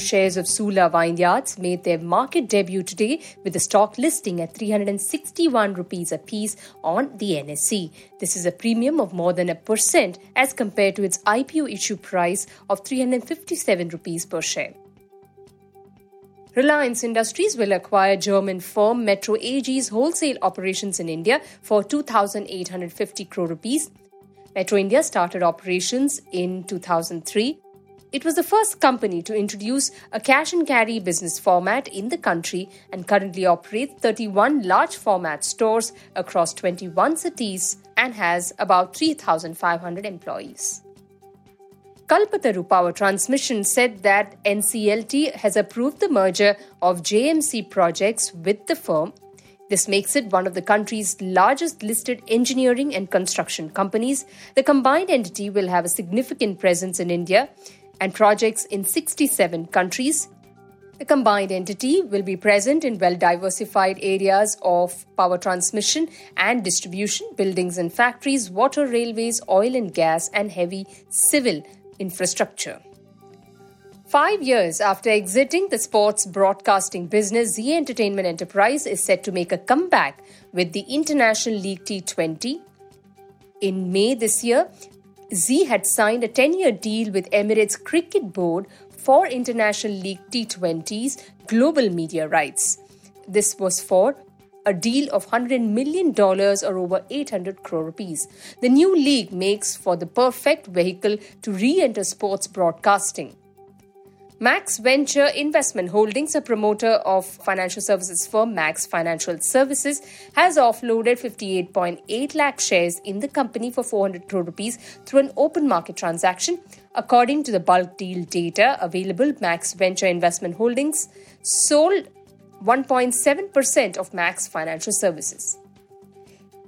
Shares of Sula Vineyards made their market debut today with the stock listing at 361 rupees a piece on the NSE. This is a premium of more than a percent as compared to its IPO issue price of 357 rupees per share. Reliance Industries will acquire German firm Metro AG's wholesale operations in India for 2,850 crore rupees. Metro India started operations in 2003 it was the first company to introduce a cash and carry business format in the country and currently operates 31 large format stores across 21 cities and has about 3,500 employees. Kalpataru Power Transmission said that NCLT has approved the merger of JMC projects with the firm. This makes it one of the country's largest listed engineering and construction companies. The combined entity will have a significant presence in India and projects in 67 countries. The combined entity will be present in well diversified areas of power transmission and distribution, buildings and factories, water, railways, oil and gas, and heavy civil infrastructure. Five years after exiting the sports broadcasting business, Zee Entertainment Enterprise is set to make a comeback with the International League T20. In May this year, Zee had signed a 10 year deal with Emirates Cricket Board for International League T20's global media rights. This was for a deal of $100 million or over 800 crore rupees. The new league makes for the perfect vehicle to re enter sports broadcasting. Max Venture Investment Holdings, a promoter of financial services firm Max Financial Services, has offloaded 58.8 lakh shares in the company for 400 crore rupees through an open market transaction. According to the bulk deal data available, Max Venture Investment Holdings sold 1.7% of Max Financial Services.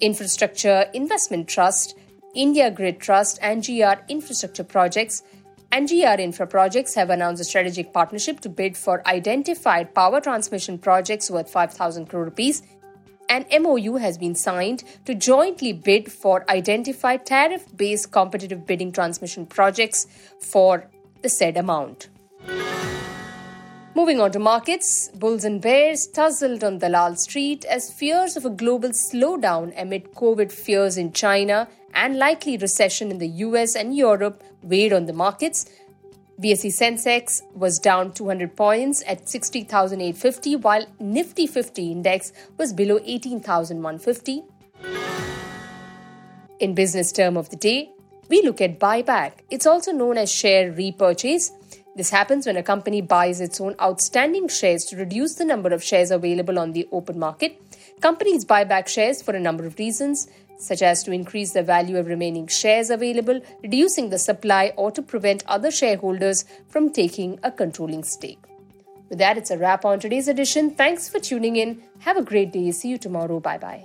Infrastructure Investment Trust, India Grid Trust, and GR Infrastructure Projects and GR Infra Projects have announced a strategic partnership to bid for identified power transmission projects worth 5,000 crore rupees. An MOU has been signed to jointly bid for identified tariff based competitive bidding transmission projects for the said amount. Moving on to markets, bulls and bears tussled on Dalal Street as fears of a global slowdown amid COVID fears in China and likely recession in the US and Europe weighed on the markets. BSE Sensex was down 200 points at 60,850 while Nifty 50 index was below 18,150. In business term of the day, we look at buyback. It's also known as share repurchase. This happens when a company buys its own outstanding shares to reduce the number of shares available on the open market. Companies buy back shares for a number of reasons such as to increase the value of remaining shares available, reducing the supply, or to prevent other shareholders from taking a controlling stake. With that, it's a wrap on today's edition. Thanks for tuning in. Have a great day. See you tomorrow. Bye bye.